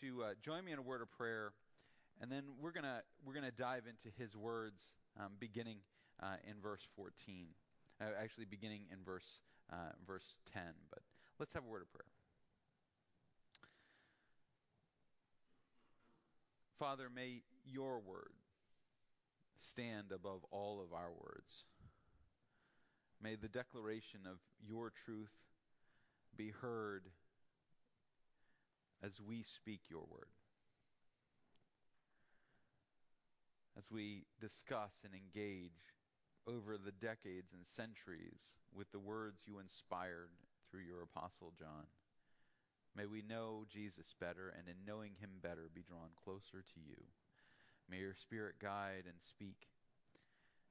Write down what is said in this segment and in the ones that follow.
to uh, join me in a word of prayer, and then we're gonna we're gonna dive into his words, um, beginning uh, in verse 14. Uh, actually, beginning in verse uh, verse 10. But let's have a word of prayer. Father, may your word stand above all of our words. May the declaration of your truth be heard as we speak your word. As we discuss and engage over the decades and centuries with the words you inspired through your apostle John. May we know Jesus better, and in knowing him better, be drawn closer to you. May your Spirit guide and speak.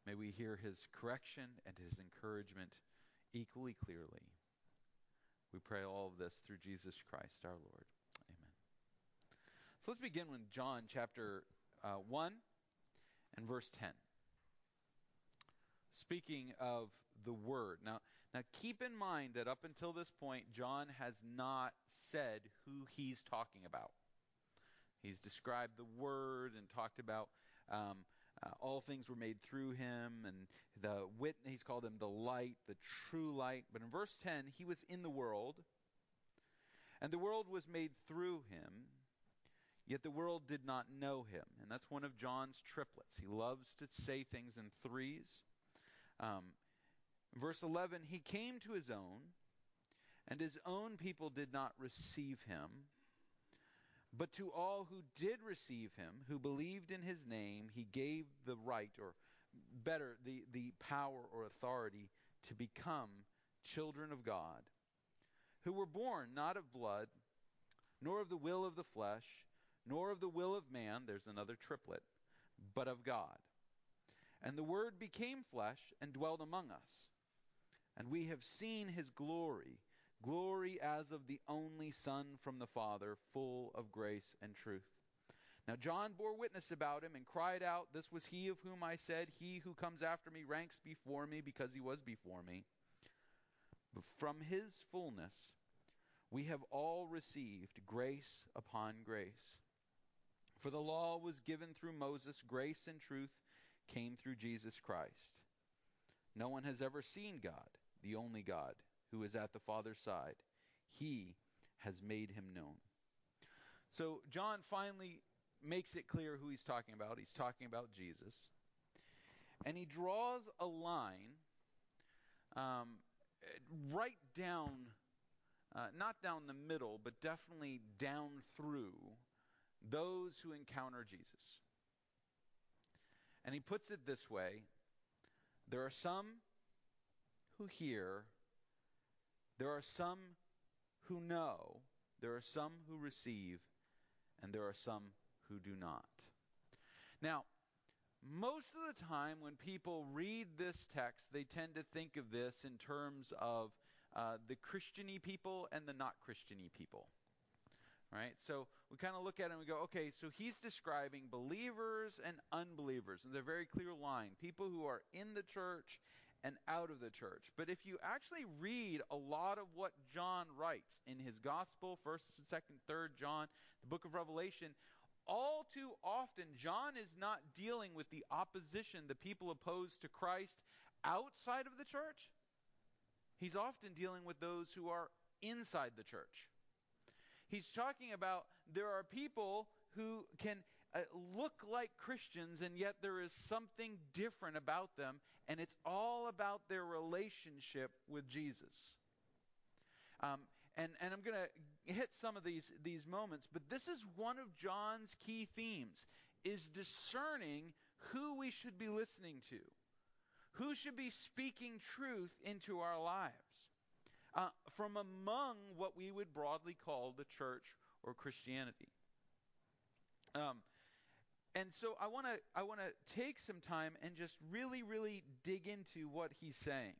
May we hear his correction and his encouragement equally clearly. We pray all of this through Jesus Christ our Lord. So let's begin with John chapter uh, 1 and verse 10 speaking of the Word. Now, now keep in mind that up until this point, John has not said who he's talking about. He's described the Word and talked about um, uh, all things were made through him, and the wit. He's called him the light, the true light. But in verse 10, he was in the world, and the world was made through him. Yet the world did not know him. And that's one of John's triplets. He loves to say things in threes. Um, verse 11 He came to his own, and his own people did not receive him. But to all who did receive him, who believed in his name, he gave the right, or better, the, the power or authority to become children of God, who were born not of blood, nor of the will of the flesh, nor of the will of man, there's another triplet, but of God. And the Word became flesh and dwelt among us. And we have seen his glory, glory as of the only Son from the Father, full of grace and truth. Now John bore witness about him and cried out, This was he of whom I said, He who comes after me ranks before me, because he was before me. But from his fullness we have all received grace upon grace. For the law was given through Moses, grace and truth came through Jesus Christ. No one has ever seen God, the only God, who is at the Father's side. He has made him known. So John finally makes it clear who he's talking about. He's talking about Jesus. And he draws a line um, right down, uh, not down the middle, but definitely down through those who encounter Jesus. And he puts it this way there are some who hear, there are some who know, there are some who receive, and there are some who do not. Now, most of the time when people read this text, they tend to think of this in terms of uh, the Christiany people and the not Christiany people. Right? So we kind of look at it and we go, okay, so he's describing believers and unbelievers. And they're very clear line. People who are in the church and out of the church. But if you actually read a lot of what John writes in his gospel, 1st, 2nd, 3rd John, the book of Revelation, all too often John is not dealing with the opposition, the people opposed to Christ outside of the church. He's often dealing with those who are inside the church. He's talking about there are people who can uh, look like Christians, and yet there is something different about them, and it's all about their relationship with Jesus. Um, and, and I'm going to hit some of these, these moments, but this is one of John's key themes, is discerning who we should be listening to, who should be speaking truth into our lives uh, from among what we would broadly call the church or Christianity. Um, and so I want to I want to take some time and just really really dig into what he's saying.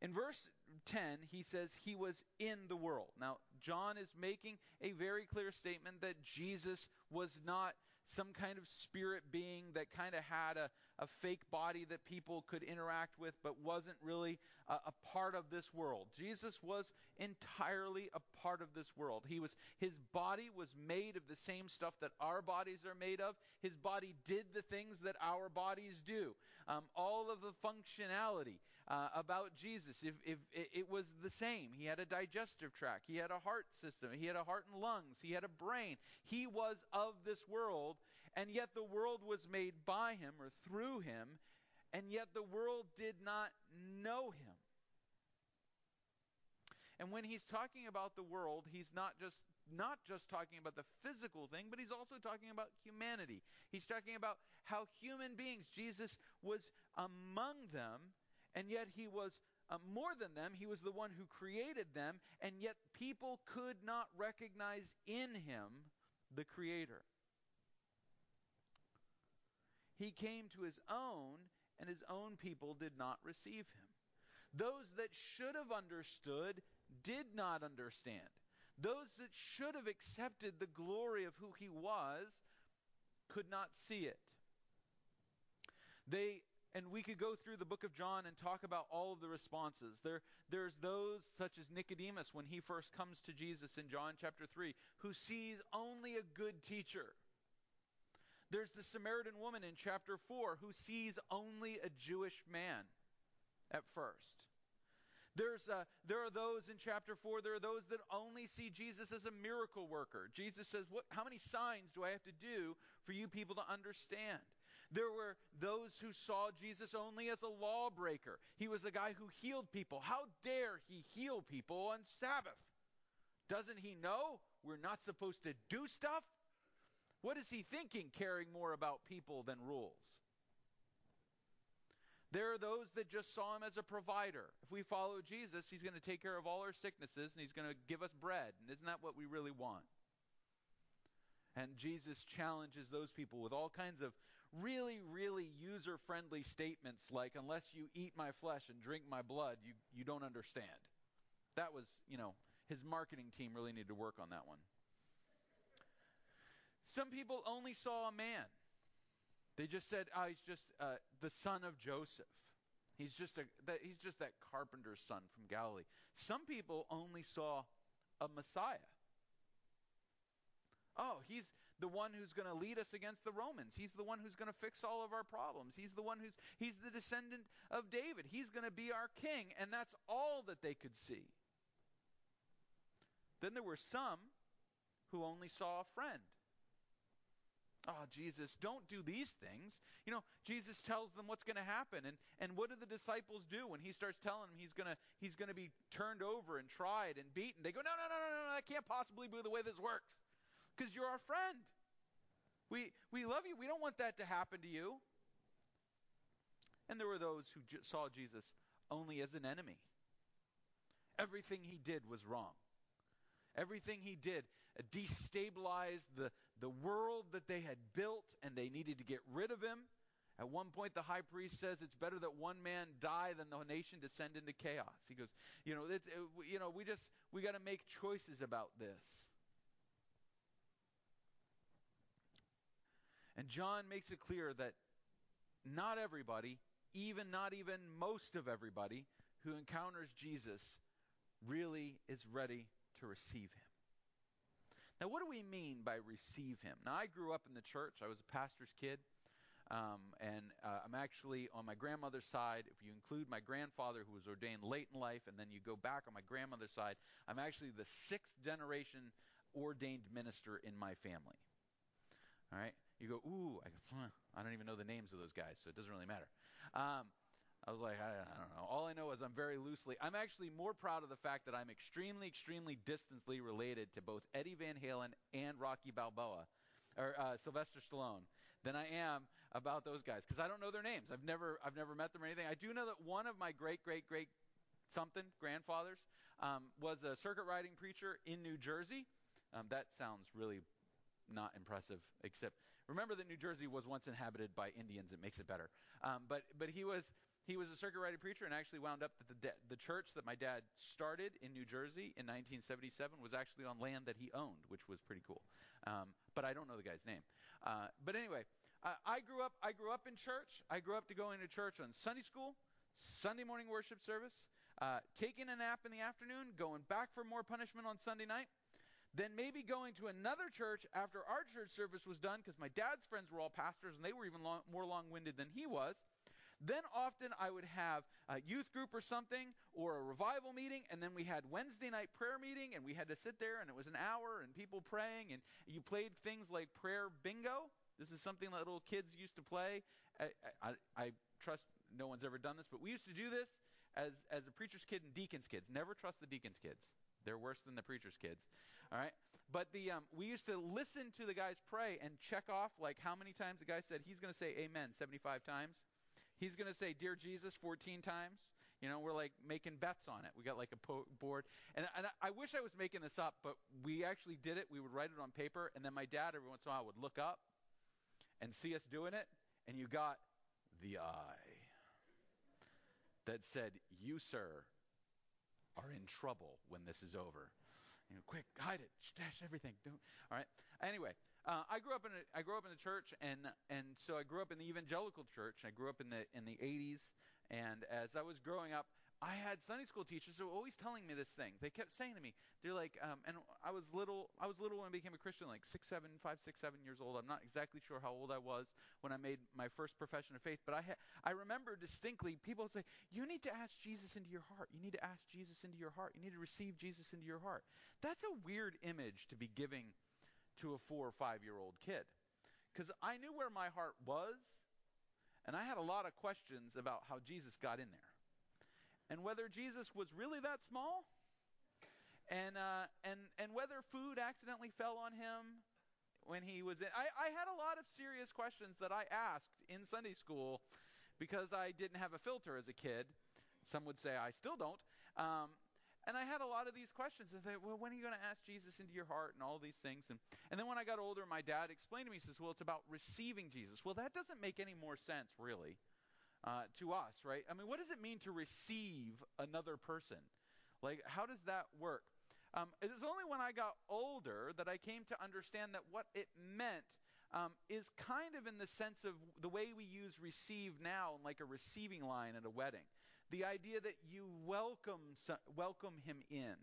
In verse 10, he says he was in the world. Now, John is making a very clear statement that Jesus was not some kind of spirit being that kind of had a, a fake body that people could interact with, but wasn't really a, a part of this world. Jesus was entirely a part of this world. He was his body was made of the same stuff that our bodies are made of. His body did the things that our bodies do. Um, all of the functionality uh, about Jesus, if, if it was the same. He had a digestive tract. He had a heart system. He had a heart and lungs. He had a brain. He was of this world, and yet the world was made by him or through him, and yet the world did not know him. And when he's talking about the world, he's not just not just talking about the physical thing, but he's also talking about humanity. He's talking about how human beings, Jesus was among them, and yet he was uh, more than them. He was the one who created them, and yet people could not recognize in him the Creator. He came to his own, and his own people did not receive him. Those that should have understood did not understand. Those that should have accepted the glory of who he was could not see it. They and we could go through the book of John and talk about all of the responses. There, there's those such as Nicodemus when he first comes to Jesus in John chapter 3, who sees only a good teacher. There's the Samaritan woman in chapter 4 who sees only a Jewish man at first. There's uh, there are those in chapter 4, there are those that only see Jesus as a miracle worker. Jesus says, what, How many signs do I have to do for you people to understand? There were those who saw Jesus only as a lawbreaker. He was a guy who healed people. How dare he heal people on Sabbath? Doesn't he know we're not supposed to do stuff? What is he thinking, caring more about people than rules? There are those that just saw him as a provider. If we follow Jesus, he's going to take care of all our sicknesses and he's going to give us bread. And isn't that what we really want? And Jesus challenges those people with all kinds of really, really user friendly statements like, unless you eat my flesh and drink my blood, you, you don't understand. That was, you know, his marketing team really needed to work on that one. Some people only saw a man. They just said, "Oh, he's just uh, the son of Joseph. He's just a that, he's just that carpenter's son from Galilee." Some people only saw a Messiah. Oh, he's the one who's going to lead us against the Romans. He's the one who's going to fix all of our problems. He's the one who's he's the descendant of David. He's going to be our king, and that's all that they could see. Then there were some who only saw a friend. Oh, Jesus, don't do these things. You know, Jesus tells them what's going to happen. And, and what do the disciples do when he starts telling them he's going to he's going to be turned over and tried and beaten? They go, no, no, no, no, no, that can't possibly be the way this works because you're our friend. We, we love you. We don't want that to happen to you. And there were those who saw Jesus only as an enemy. Everything he did was wrong. Everything he did destabilized the, the world that they had built, and they needed to get rid of him. At one point, the high priest says it's better that one man die than the nation descend into chaos. He goes, you know, it's, uh, you know, we just we got to make choices about this. And John makes it clear that not everybody, even not even most of everybody who encounters Jesus, really is ready to receive him. Now, what do we mean by receive him? Now, I grew up in the church. I was a pastor's kid. Um, and uh, I'm actually on my grandmother's side. If you include my grandfather, who was ordained late in life, and then you go back on my grandmother's side, I'm actually the sixth generation ordained minister in my family. All right? You go, ooh, I, I don't even know the names of those guys, so it doesn't really matter. Um, I was like, I, I don't know. All I know is I'm very loosely. I'm actually more proud of the fact that I'm extremely, extremely distantly related to both Eddie Van Halen and Rocky Balboa, or uh, Sylvester Stallone, than I am about those guys because I don't know their names. I've never, I've never met them or anything. I do know that one of my great, great, great something grandfathers um, was a circuit riding preacher in New Jersey. Um, that sounds really not impressive, except remember that New Jersey was once inhabited by Indians. It makes it better. Um, but but he was he was a circuit rider preacher and actually wound up that the de- the church that my dad started in New Jersey in 1977 was actually on land that he owned, which was pretty cool. Um, but I don't know the guy's name. Uh, but anyway, uh, I grew up. I grew up in church. I grew up to going to church on Sunday school, Sunday morning worship service, uh, taking a nap in the afternoon, going back for more punishment on Sunday night, then maybe going to another church after our church service was done because my dad's friends were all pastors and they were even long, more long-winded than he was. Then often I would have a youth group or something or a revival meeting, and then we had Wednesday night prayer meeting, and we had to sit there, and it was an hour, and people praying, and you played things like prayer bingo. This is something that little kids used to play. I, I, I trust no one's ever done this, but we used to do this as as a preacher's kid and deacon's kids. Never trust the deacon's kids. They're worse than the preacher's kids. All right. But the um, we used to listen to the guys pray and check off like how many times the guy said he's going to say Amen 75 times. He's going to say Dear Jesus 14 times. You know, we're like making bets on it. We got like a po- board, and, and I wish I was making this up, but we actually did it. We would write it on paper, and then my dad every once in a while would look up and see us doing it, and you got the eye that said, "You, sir, are in trouble when this is over." You know, quick, hide it, stash everything. Don't. All right. Anyway, uh, I grew up in a, I grew up in the church, and and so I grew up in the evangelical church. I grew up in the in the 80s, and as I was growing up, I had Sunday school teachers who were always telling me this thing. They kept saying to me, they're like, um, and I was little, I was little when I became a Christian, like six, seven, five, six, seven years old. I'm not exactly sure how old I was when I made my first profession of faith, but I, ha- I remember distinctly people say, you need to ask Jesus into your heart. You need to ask Jesus into your heart. You need to receive Jesus into your heart. That's a weird image to be giving to a four or five year old kid, because I knew where my heart was, and I had a lot of questions about how Jesus got in there and whether Jesus was really that small, and uh, and and whether food accidentally fell on him when he was in. I, I had a lot of serious questions that I asked in Sunday school because I didn't have a filter as a kid. Some would say I still don't. Um, and I had a lot of these questions. I thought, well, when are you going to ask Jesus into your heart and all these things? And, and then when I got older, my dad explained to me, he says, well, it's about receiving Jesus. Well, that doesn't make any more sense, really uh, to us, right? I mean, what does it mean to receive another person? Like, how does that work? Um, it was only when I got older that I came to understand that what it meant um, is kind of in the sense of the way we use receive now, like a receiving line at a wedding. The idea that you welcome welcome him in.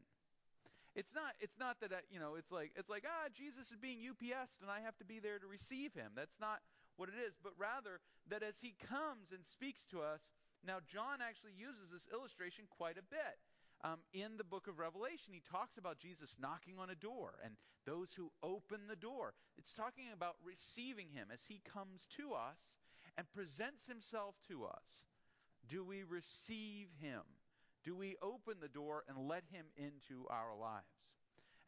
It's not it's not that uh, you know it's like it's like ah Jesus is being UPS and I have to be there to receive him. That's not what it is, but rather that as he comes and speaks to us, now John actually uses this illustration quite a bit. Um, in the book of Revelation, he talks about Jesus knocking on a door and those who open the door. It's talking about receiving him as he comes to us and presents himself to us. Do we receive him? Do we open the door and let him into our lives?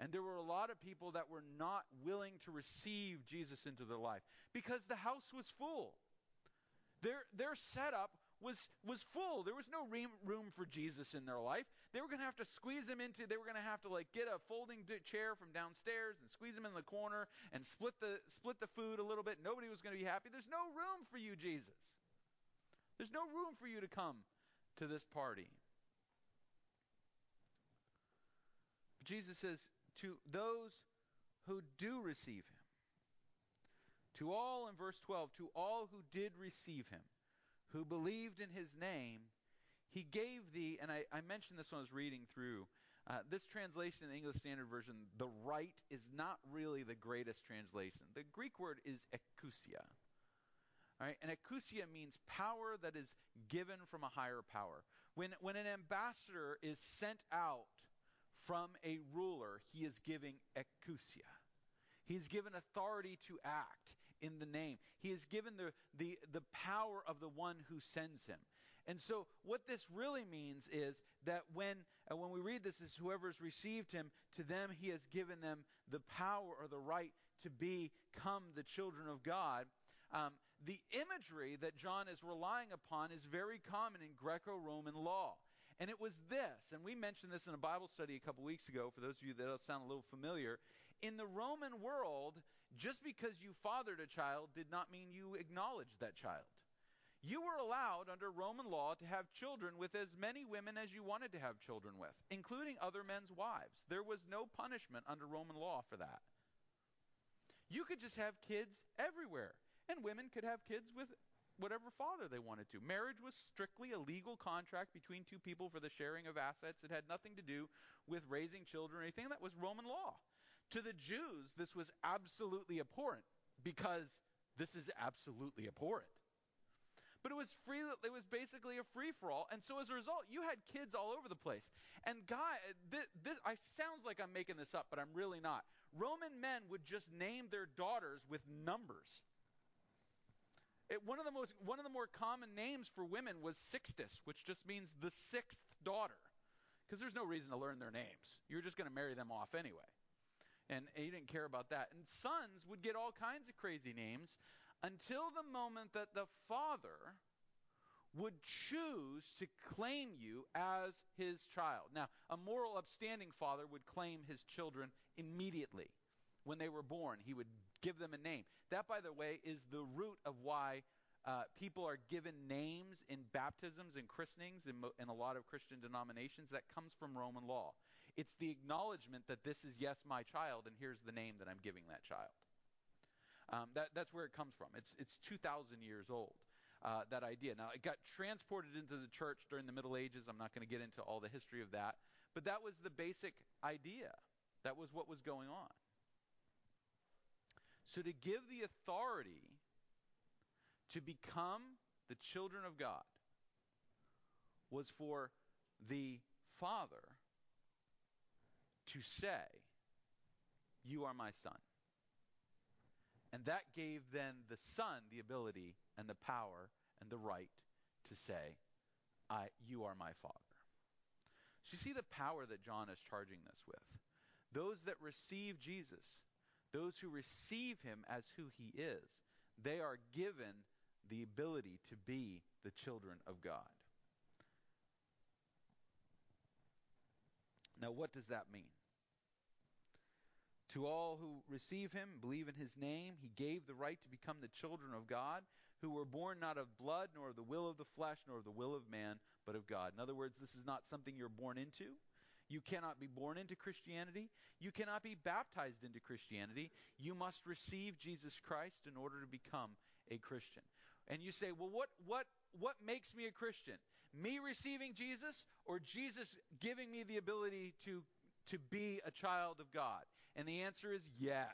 And there were a lot of people that were not willing to receive Jesus into their life because the house was full. Their, their setup was, was full. There was no room for Jesus in their life. They were going to have to squeeze him into, they were going to have to like get a folding chair from downstairs and squeeze him in the corner and split the, split the food a little bit. Nobody was going to be happy. There's no room for you, Jesus. There's no room for you to come to this party. But Jesus says, to those who do receive him. To all, in verse 12, to all who did receive him, who believed in his name, he gave thee, and I, I mentioned this when I was reading through, uh, this translation in the English Standard Version, the right, is not really the greatest translation. The Greek word is exousia. All right, and exousia means power that is given from a higher power. When, when an ambassador is sent out from a ruler, he is giving exousia. He's given authority to act in the name. He is given the, the, the power of the one who sends him. And so what this really means is that when, uh, when we read this is whoever has received him, to them he has given them the power or the right to become the children of God. Um, the imagery that John is relying upon is very common in Greco Roman law. And it was this, and we mentioned this in a Bible study a couple weeks ago, for those of you that sound a little familiar. In the Roman world, just because you fathered a child did not mean you acknowledged that child. You were allowed under Roman law to have children with as many women as you wanted to have children with, including other men's wives. There was no punishment under Roman law for that. You could just have kids everywhere, and women could have kids with whatever father they wanted to. Marriage was strictly a legal contract between two people for the sharing of assets. It had nothing to do with raising children or anything. That was Roman law. To the Jews, this was absolutely abhorrent because this is absolutely abhorrent. But it was free. It was basically a free for all, and so as a result, you had kids all over the place. And guy, this, this I sounds like I'm making this up, but I'm really not. Roman men would just name their daughters with numbers. It, one of the most one of the more common names for women was Sixtus, which just means the sixth daughter, because there's no reason to learn their names. You're just going to marry them off anyway, and he didn't care about that. And sons would get all kinds of crazy names until the moment that the father would choose to claim you as his child. Now, a moral upstanding father would claim his children immediately when they were born. He would give them a name. That, by the way, is the root of why uh, people are given names in baptisms and christenings in, a lot of Christian denominations. That comes from Roman law. It's the acknowledgement that this is, yes, my child, and here's the name that I'm giving that child. Um, that, that's where it comes from. It's, it's 2,000 years old. Uh, that idea. Now, it got transported into the church during the Middle Ages. I'm not going to get into all the history of that. But that was the basic idea. That was what was going on. So to give the authority to become the children of God was for the Father to say, You are my son. And that gave then the Son the ability and the power and the right to say, I, You are my Father. So you see the power that John is charging this with. Those that receive Jesus those who receive him as who he is, they are given the ability to be the children of God. Now, what does that mean? To all who receive him, believe in his name, he gave the right to become the children of God, who were born not of blood, nor of the will of the flesh, nor of the will of man, but of God. In other words, this is not something you're born into. You cannot be born into Christianity. You cannot be baptized into Christianity. You must receive Jesus Christ in order to become a Christian. And you say, well, what, what, what makes me a Christian? Me receiving Jesus or Jesus giving me the ability to, to be a child of God? And the answer is yes.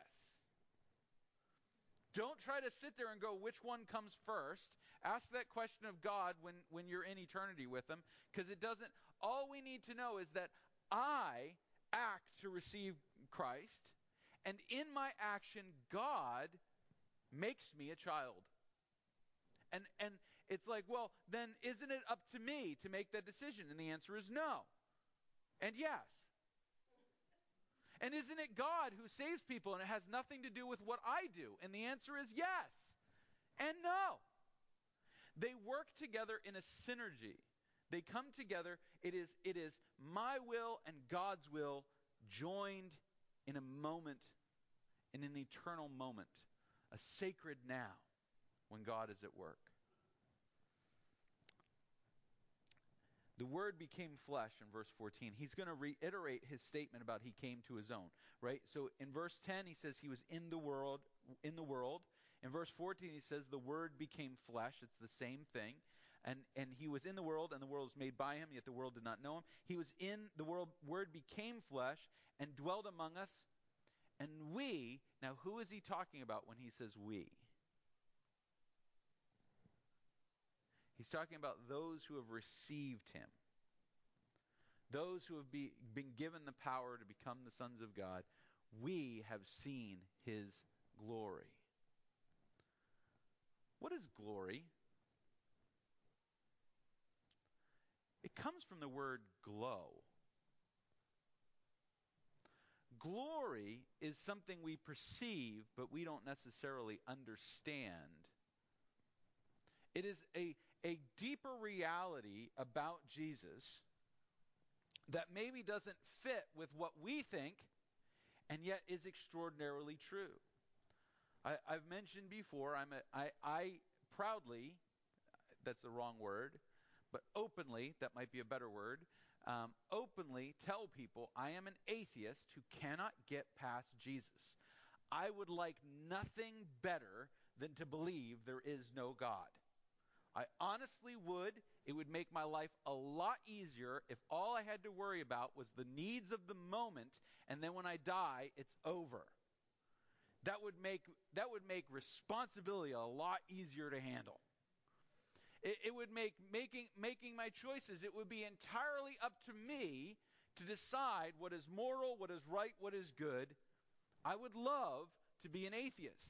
Don't try to sit there and go, which one comes first? Ask that question of God when, when you're in eternity with Him, because it doesn't. All we need to know is that I act to receive Christ, and in my action, God makes me a child. And and it's like, well, then isn't it up to me to make that decision? And the answer is no. And yes. And isn't it God who saves people and it has nothing to do with what I do? And the answer is yes. And no. They work together in a synergy. They come together. It is, it is my will and God's will joined in a moment, in an eternal moment, a sacred now when God is at work. The Word became flesh in verse 14. He's going to reiterate his statement about he came to his own, right? So in verse 10 he says he was in the world, in the world. In verse 14 he says the Word became flesh. It's the same thing and, and he was in the world, and the world was made by him, yet the world did not know him. He was in the world, word became flesh, and dwelled among us. And we, now who is he talking about when he says we? He's talking about those who have received him. Those who have be, been given the power to become the sons of God. We have seen his glory. What is glory? Comes from the word glow. Glory is something we perceive, but we don't necessarily understand. It is a, a deeper reality about Jesus that maybe doesn't fit with what we think, and yet is extraordinarily true. I, have mentioned before, I'm a, I, I proudly that's the wrong word, but openly, that might be a better word, um, openly tell people I am an atheist who cannot get past Jesus. I would like nothing better than to believe there is no God. I honestly would. It would make my life a lot easier if all I had to worry about was the needs of the moment, and then when I die, it's over. That would make that would make responsibility a lot easier to handle. It, it would make making making my choices. It would be entirely up to me to decide what is moral, what is right, what is good. I would love to be an atheist.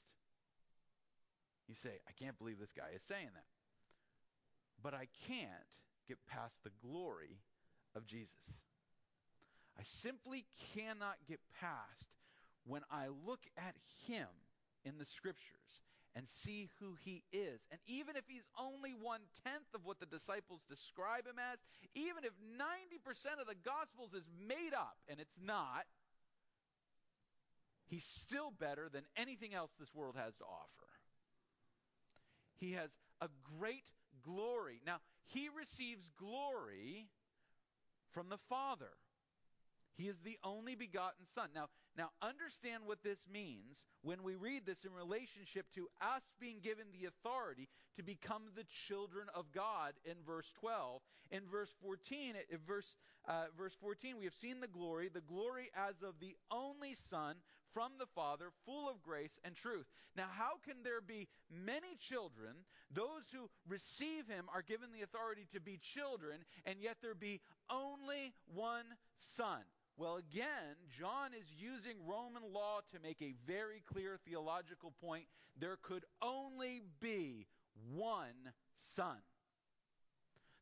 You say, I can't believe this guy is saying that. But I can't get past the glory of Jesus. I simply cannot get past when I look at him in the scriptures and see who he is. And even if he's only one tenth of what the disciples describe him as, even if 90% of the Gospels is made up, and it's not, he's still better than anything else this world has to offer. He has a great glory. Now, he receives glory from the Father. He is the only begotten Son. Now, now understand what this means when we read this in relationship to us being given the authority to become the children of God in verse 12. In verse 14, in verse uh, verse 14, we have seen the glory, the glory as of the only Son from the Father, full of grace and truth. Now, how can there be many children? Those who receive him are given the authority to be children, and yet there be only one Son. Well, again, John is using Roman law to make a very clear theological point. There could only be one Son.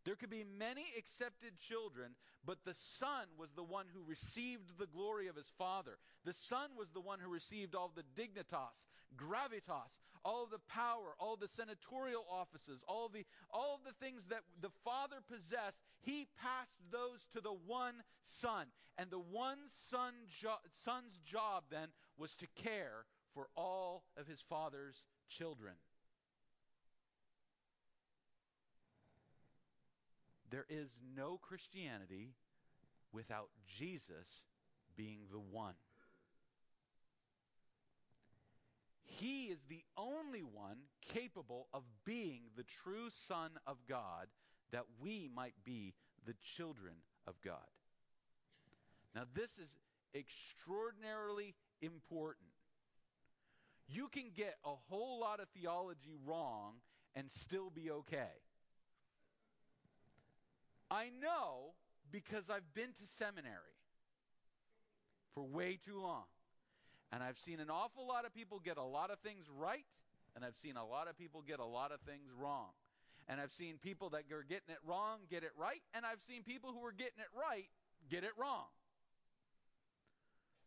There could be many accepted children, but the Son was the one who received the glory of his Father. The Son was the one who received all the dignitas, gravitas, all the power, all the senatorial offices, all the all the things that the Father possessed. He passed those to the one Son, and the one son jo- Son's job then was to care for all of his Father's children. There is no Christianity without Jesus being the one. He is the only one capable of being the true Son of God that we might be the children of God. Now, this is extraordinarily important. You can get a whole lot of theology wrong and still be okay. I know because I've been to seminary for way too long. And I've seen an awful lot of people get a lot of things right, and I've seen a lot of people get a lot of things wrong. And I've seen people that are getting it wrong get it right, and I've seen people who are getting it right get it wrong.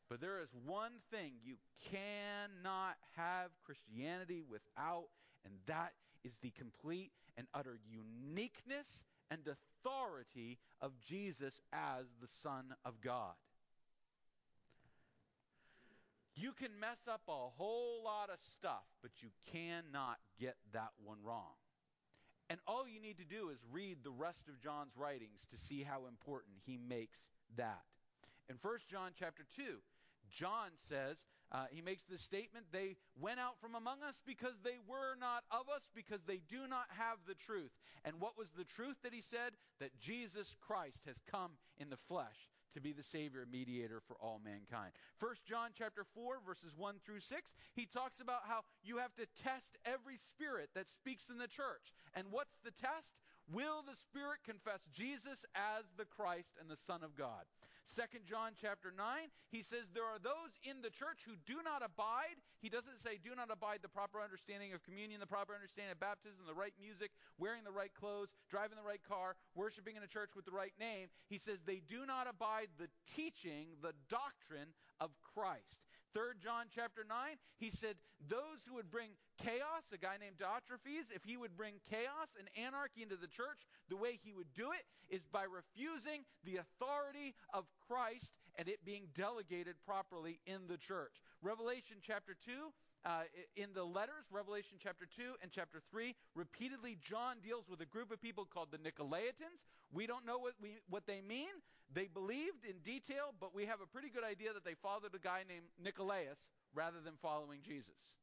But there is one thing you cannot have Christianity without, and that is the complete and utter uniqueness and authority of Jesus as the Son of God. You can mess up a whole lot of stuff, but you cannot get that one wrong. And all you need to do is read the rest of John's writings to see how important he makes that. In 1 John chapter 2, John says, uh, he makes this statement, they went out from among us because they were not of us, because they do not have the truth. And what was the truth that he said? That Jesus Christ has come in the flesh to be the savior mediator for all mankind. 1 John chapter 4 verses 1 through 6, he talks about how you have to test every spirit that speaks in the church. And what's the test? Will the spirit confess Jesus as the Christ and the Son of God? Second John chapter 9, he says there are those in the church who do not abide. He doesn't say do not abide the proper understanding of communion, the proper understanding of baptism, the right music, wearing the right clothes, driving the right car, worshiping in a church with the right name. He says they do not abide the teaching, the doctrine of Christ. Third John chapter 9, he said those who would bring chaos, a guy named Diotrephes, if he would bring chaos and anarchy into the church, the way he would do it is by refusing the authority of Christ and it being delegated properly in the church. Revelation chapter 2, uh, in the letters, Revelation chapter 2 and chapter 3, repeatedly John deals with a group of people called the Nicolaitans. We don't know what, we, what they mean. They believed in detail, but we have a pretty good idea that they followed a guy named Nicolaus rather than following Jesus.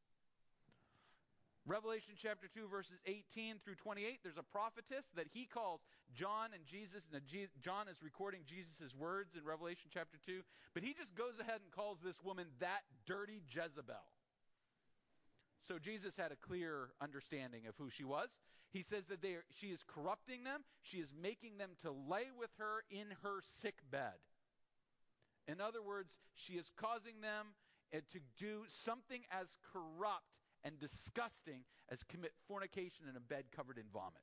Revelation chapter 2, verses 18 through 28, there's a prophetess that he calls John and Jesus. And John is recording Jesus' words in Revelation chapter 2, but he just goes ahead and calls this woman that dirty Jezebel. So Jesus had a clear understanding of who she was. He says that are, she is corrupting them, she is making them to lay with her in her sick bed. In other words, she is causing them eh, to do something as corrupt and disgusting as commit fornication in a bed covered in vomit.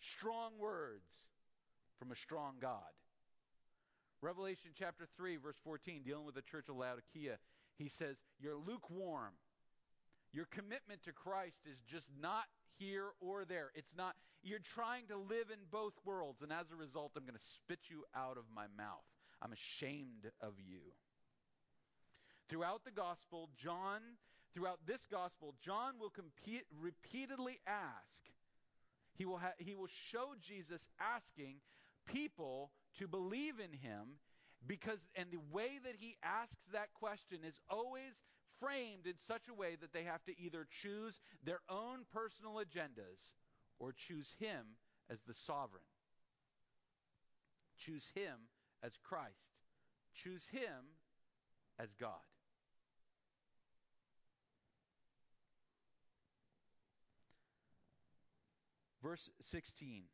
Strong words from a strong God. Revelation chapter 3, verse 14, dealing with the church of Laodicea, he says, You're lukewarm. Your commitment to Christ is just not here or there. It's not, you're trying to live in both worlds, and as a result, I'm going to spit you out of my mouth. I'm ashamed of you. Throughout the gospel, John, throughout this gospel, John will compete, repeatedly ask. He will, ha- he will show Jesus asking people to believe in him because and the way that he asks that question is always framed in such a way that they have to either choose their own personal agendas or choose him as the sovereign. Choose him as Christ. Choose him as God. Verse 16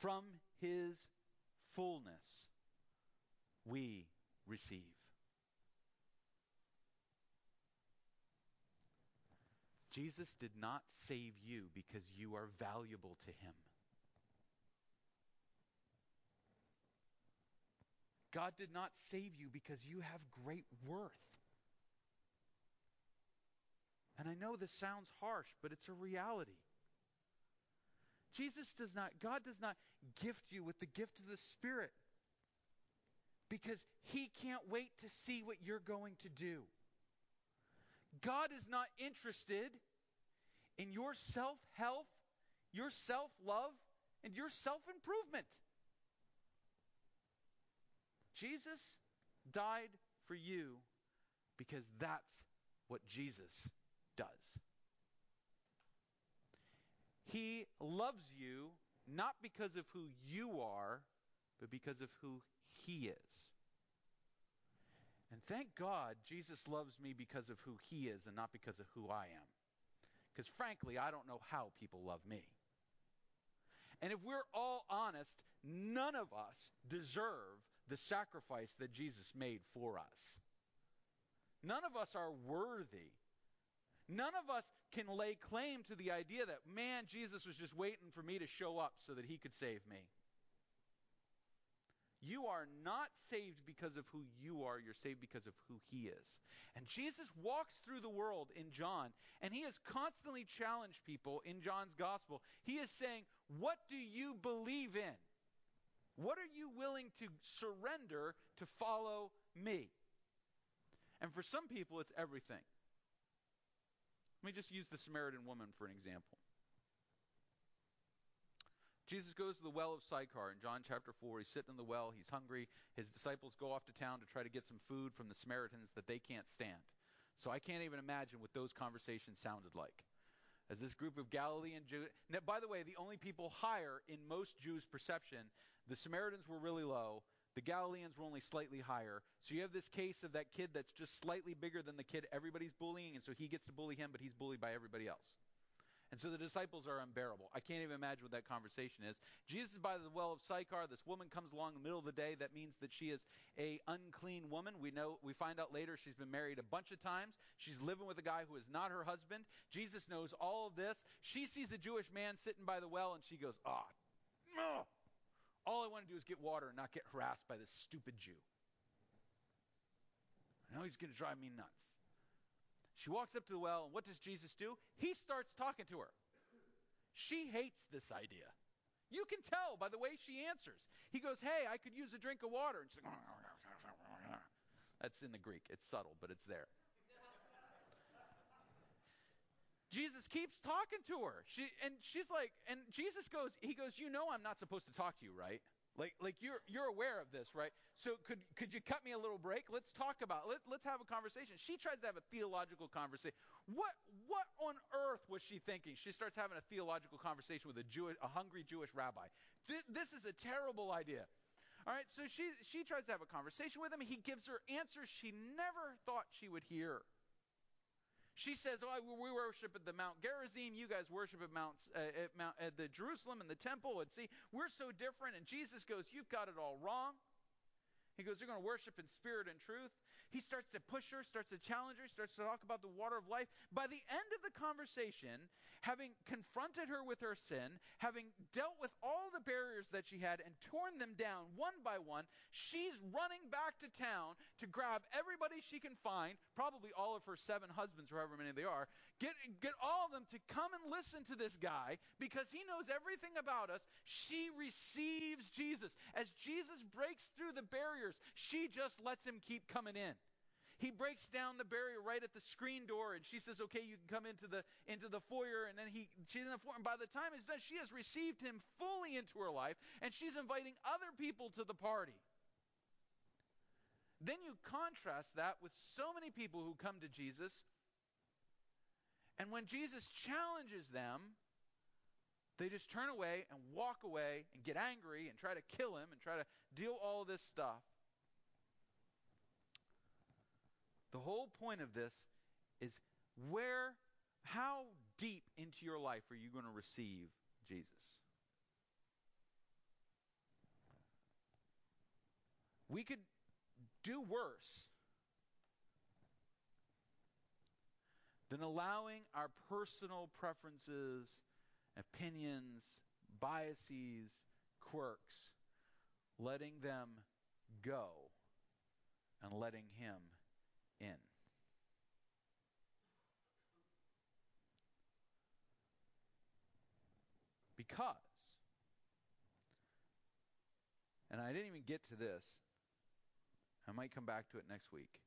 From his fullness we receive. Jesus did not save you because you are valuable to him. God did not save you because you have great worth. And I know this sounds harsh, but it's a reality. Jesus does not, God does not gift you with the gift of the Spirit because He can't wait to see what you're going to do. God is not interested in your self health, your self love, and your self improvement. Jesus died for you because that's what Jesus does. He loves you not because of who you are, but because of who He is. And thank God Jesus loves me because of who He is and not because of who I am. Because frankly, I don't know how people love me. And if we're all honest, none of us deserve the sacrifice that Jesus made for us. None of us are worthy None of us can lay claim to the idea that, man, Jesus was just waiting for me to show up so that he could save me. You are not saved because of who you are, you're saved because of who he is. And Jesus walks through the world in John, and he has constantly challenged people in John's gospel. He is saying, What do you believe in? What are you willing to surrender to follow me? And for some people, it's everything. Let me just use the Samaritan woman for an example. Jesus goes to the well of Sychar in John chapter 4. He's sitting in the well. He's hungry. His disciples go off to town to try to get some food from the Samaritans that they can't stand. So I can't even imagine what those conversations sounded like. As this group of Galilean Jews. By the way, the only people higher in most Jews' perception, the Samaritans were really low, the Galileans were only slightly higher. So you have this case of that kid that's just slightly bigger than the kid everybody's bullying, and so he gets to bully him, but he's bullied by everybody else. And so the disciples are unbearable. I can't even imagine what that conversation is. Jesus is by the well of Sychar. This woman comes along in the middle of the day. That means that she is a unclean woman. We know we find out later she's been married a bunch of times. She's living with a guy who is not her husband. Jesus knows all of this. She sees a Jewish man sitting by the well and she goes, "Ah, oh, all I want to do is get water and not get harassed by this stupid Jew. I know he's going to drive me nuts. She walks up to the well, and what does Jesus do? He starts talking to her. She hates this idea. You can tell by the way she answers. He goes, Hey, I could use a drink of water. And she's like, That's in the Greek. It's subtle, but it's there. Jesus keeps talking to her. She and she's like, and Jesus goes, he goes, you know I'm not supposed to talk to you, right? Like, like you're you're aware of this, right? So could could you cut me a little break? Let's talk about. Let, let's have a conversation. She tries to have a theological conversation. What what on earth was she thinking? She starts having a theological conversation with a Jewish, a hungry Jewish rabbi. This, this is a terrible idea. All right, so she she tries to have a conversation with him. He gives her answers she never thought she would hear. She says, "Oh, we worship at the Mount Gerizim. You guys worship at Mount uh, at Mount at the Jerusalem and the temple. And see, we're so different." And Jesus goes, "You've got it all wrong." He goes, You're going to worship in spirit and truth. He starts to push her, starts to challenge her, starts to talk about the water of life. By the end of the conversation, having confronted her with her sin, having dealt with all the barriers that she had and torn them down one by one, she's running back to town to grab everybody she can find, probably all of her seven husbands, or however many they are, get, get all of them to come and listen to this guy because he knows everything about us. She receives Jesus. As Jesus breaks through the barriers, she just lets him keep coming in. He breaks down the barrier right at the screen door, and she says, "Okay, you can come into the into the foyer." And then he she's in the foyer, and by the time it's done, she has received him fully into her life, and she's inviting other people to the party. Then you contrast that with so many people who come to Jesus, and when Jesus challenges them, they just turn away and walk away and get angry and try to kill him and try to deal all this stuff. The whole point of this is where, how deep into your life are you going to receive Jesus? We could do worse than allowing our personal preferences, opinions, biases, quirks, letting them go and letting Him in. Because, and I didn't even get to this, I might come back to it next week.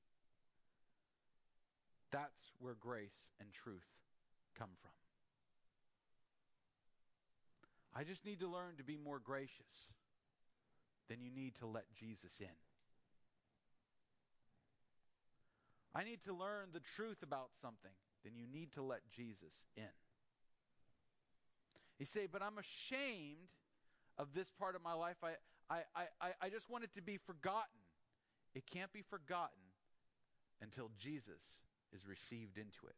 That's where grace and truth come from. I just need to learn to be more gracious. Then you need to let Jesus in. I need to learn the truth about something, then you need to let Jesus in. You say, but I'm ashamed of this part of my life. I, I, I, I just want it to be forgotten. It can't be forgotten until Jesus is received into it.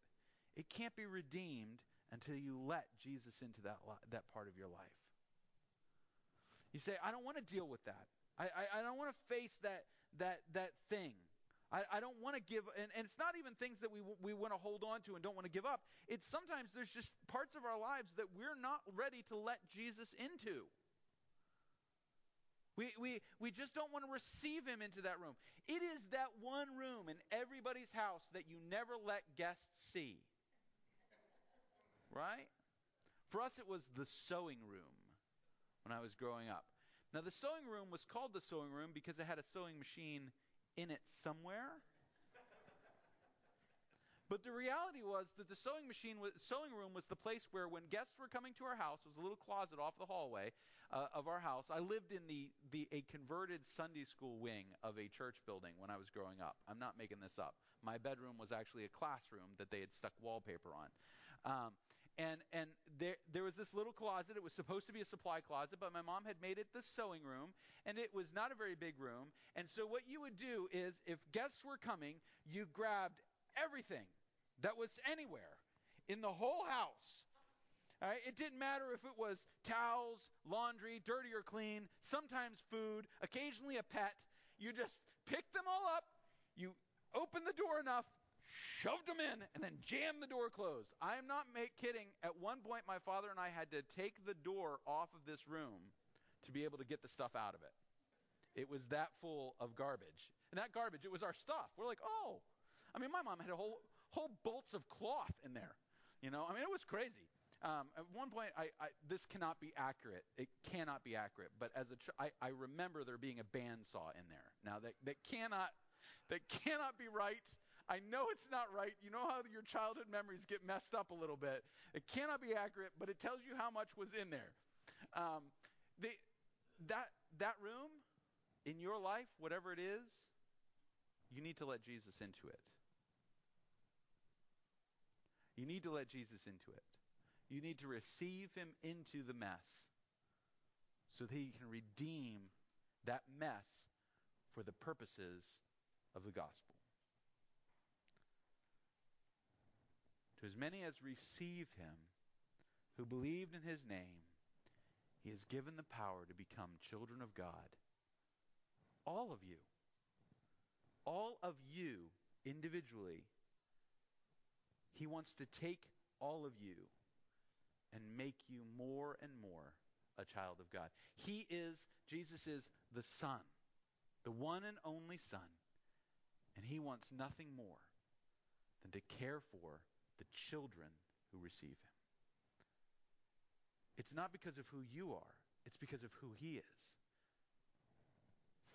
It can't be redeemed until you let Jesus into that, that part of your life. You say, I don't want to deal with that. I, I, I don't want to face that, that, that thing. I, I don't want to give, and, and it's not even things that we, we want to hold on to and don't want to give up. It's sometimes there's just parts of our lives that we're not ready to let Jesus into. We, we, we just don't want to receive him into that room. It is that one room in everybody's house that you never let guests see. Right? For us, it was the sewing room when I was growing up. Now, the sewing room was called the sewing room because it had a sewing machine in it somewhere. But the reality was that the sewing machine, was, sewing room, was the place where, when guests were coming to our house, it was a little closet off the hallway uh, of our house. I lived in the, the a converted Sunday school wing of a church building when I was growing up. I'm not making this up. My bedroom was actually a classroom that they had stuck wallpaper on. Um, and and there there was this little closet. It was supposed to be a supply closet, but my mom had made it the sewing room, and it was not a very big room. And so what you would do is, if guests were coming, you grabbed everything that was anywhere in the whole house. All right? It didn't matter if it was towels, laundry, dirty or clean, sometimes food, occasionally a pet. You just picked them all up. You opened the door enough, shoved them in, and then jammed the door closed. I'm not make, kidding. At one point, my father and I had to take the door off of this room to be able to get the stuff out of it. It was that full of garbage. And that garbage, it was our stuff. We're like, oh. I mean, my mom had a whole whole bolts of cloth in there. You know, I mean, it was crazy. Um, at one point, I, I, this cannot be accurate. It cannot be accurate. But as a, tr- I, I remember there being a bandsaw in there. Now that that cannot that cannot be right. I know it's not right. You know how your childhood memories get messed up a little bit. It cannot be accurate, but it tells you how much was in there. Um, that that room in your life, whatever it is, you need to let Jesus into it. You need to let Jesus into it. You need to receive him into the mess so that he can redeem that mess for the purposes of the gospel. To as many as receive him, who believed in his name, he has given the power to become children of God. All of you. All of you individually. He wants to take all of you and make you more and more a child of God. He is, Jesus is the Son, the one and only Son, and He wants nothing more than to care for the children who receive Him. It's not because of who you are, it's because of who He is.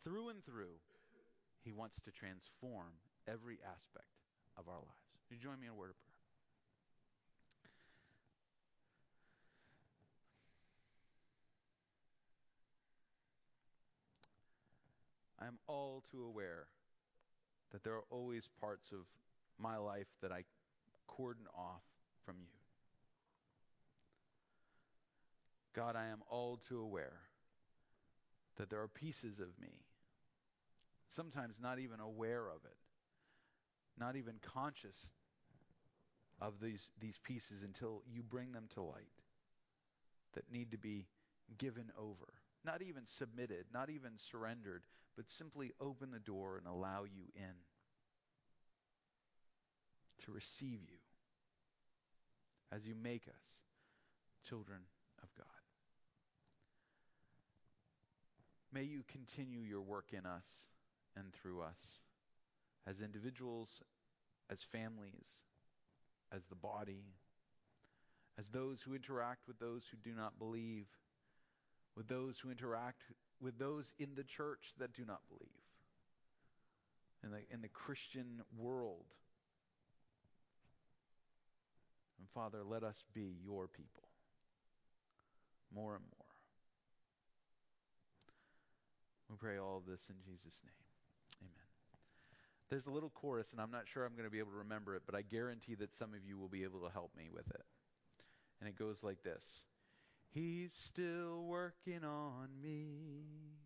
Through and through, He wants to transform every aspect of our lives. You join me in a word of prayer? I am all too aware that there are always parts of my life that I cordon off from you. God, I am all too aware that there are pieces of me, sometimes not even aware of it, not even conscious of these, these pieces until you bring them to light, that need to be given over not even submitted, not even surrendered, but simply open the door and allow you in to receive you as you make us children of God. May you continue your work in us and through us as individuals, as families, as the body, as those who interact with those who do not believe with those who interact with those in the church that do not believe, in the, in the Christian world. And Father, let us be your people more and more. We pray all of this in Jesus' name. Amen. There's a little chorus, and I'm not sure I'm going to be able to remember it, but I guarantee that some of you will be able to help me with it. And it goes like this. He's still working on me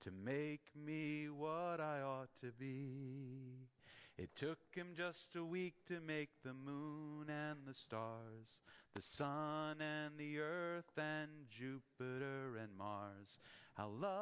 to make me what I ought to be. It took him just a week to make the moon and the stars, the sun and the earth and Jupiter and Mars. How love